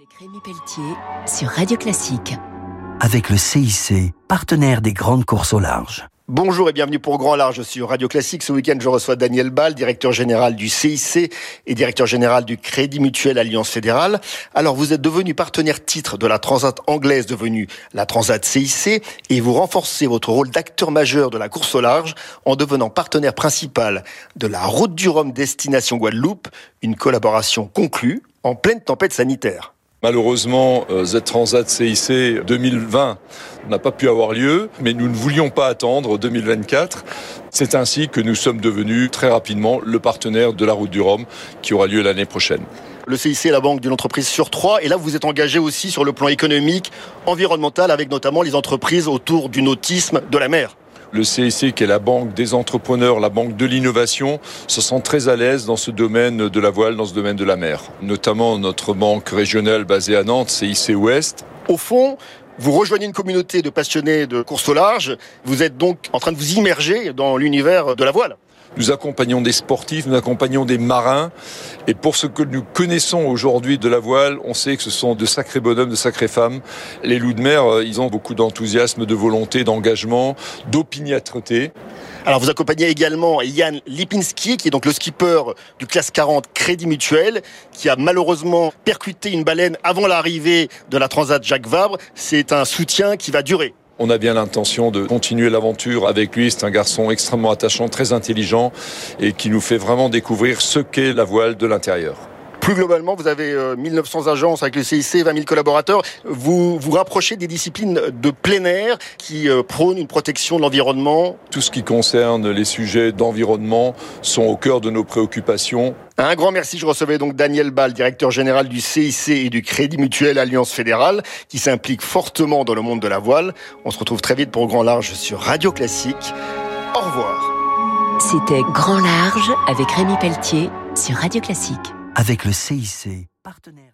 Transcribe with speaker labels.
Speaker 1: Avec Rémi Pelletier sur Radio Classique.
Speaker 2: Avec le CIC, partenaire des grandes courses au large.
Speaker 3: Bonjour et bienvenue pour Grand Large sur Radio Classique. Ce week-end, je reçois Daniel Ball, directeur général du CIC et directeur général du Crédit Mutuel Alliance Fédérale. Alors, vous êtes devenu partenaire titre de la Transat anglaise devenue la Transat CIC et vous renforcez votre rôle d'acteur majeur de la course au large en devenant partenaire principal de la Route du Rhum destination Guadeloupe, une collaboration conclue en pleine tempête sanitaire.
Speaker 4: Malheureusement, Z-Transat CIC 2020 n'a pas pu avoir lieu, mais nous ne voulions pas attendre 2024. C'est ainsi que nous sommes devenus très rapidement le partenaire de la route du Rhum qui aura lieu l'année prochaine.
Speaker 3: Le CIC est la banque d'une entreprise sur trois. Et là, vous êtes engagé aussi sur le plan économique, environnemental, avec notamment les entreprises autour du nautisme de la mer
Speaker 4: le CIC, qui est la banque des entrepreneurs, la banque de l'innovation, se sent très à l'aise dans ce domaine de la voile, dans ce domaine de la mer. Notamment notre banque régionale basée à Nantes, CIC Ouest.
Speaker 3: Au fond, vous rejoignez une communauté de passionnés de course au large. Vous êtes donc en train de vous immerger dans l'univers de la voile.
Speaker 4: Nous accompagnons des sportifs, nous accompagnons des marins. Et pour ce que nous connaissons aujourd'hui de la voile, on sait que ce sont de sacrés bonhommes, de sacrées femmes. Les loups de mer, euh, ils ont beaucoup d'enthousiasme, de volonté, d'engagement, d'opiniâtreté.
Speaker 3: Alors vous accompagnez également Yann Lipinski, qui est donc le skipper du classe 40 Crédit Mutuel, qui a malheureusement percuté une baleine avant l'arrivée de la Transat Jacques Vabre. C'est un soutien qui va durer.
Speaker 4: On a bien l'intention de continuer l'aventure avec lui. C'est un garçon extrêmement attachant, très intelligent et qui nous fait vraiment découvrir ce qu'est la voile de l'intérieur.
Speaker 3: Plus globalement, vous avez 1900 euh, agences avec le CIC, 20 000 collaborateurs. Vous vous rapprochez des disciplines de plein air qui euh, prônent une protection de l'environnement.
Speaker 4: Tout ce qui concerne les sujets d'environnement sont au cœur de nos préoccupations.
Speaker 3: Un grand merci. Je recevais donc Daniel Ball, directeur général du CIC et du Crédit Mutuel Alliance Fédérale, qui s'implique fortement dans le monde de la voile. On se retrouve très vite pour Grand Large sur Radio Classique. Au revoir.
Speaker 1: C'était Grand Large avec Rémi Pelletier sur Radio Classique
Speaker 2: avec le CIC, partenaire.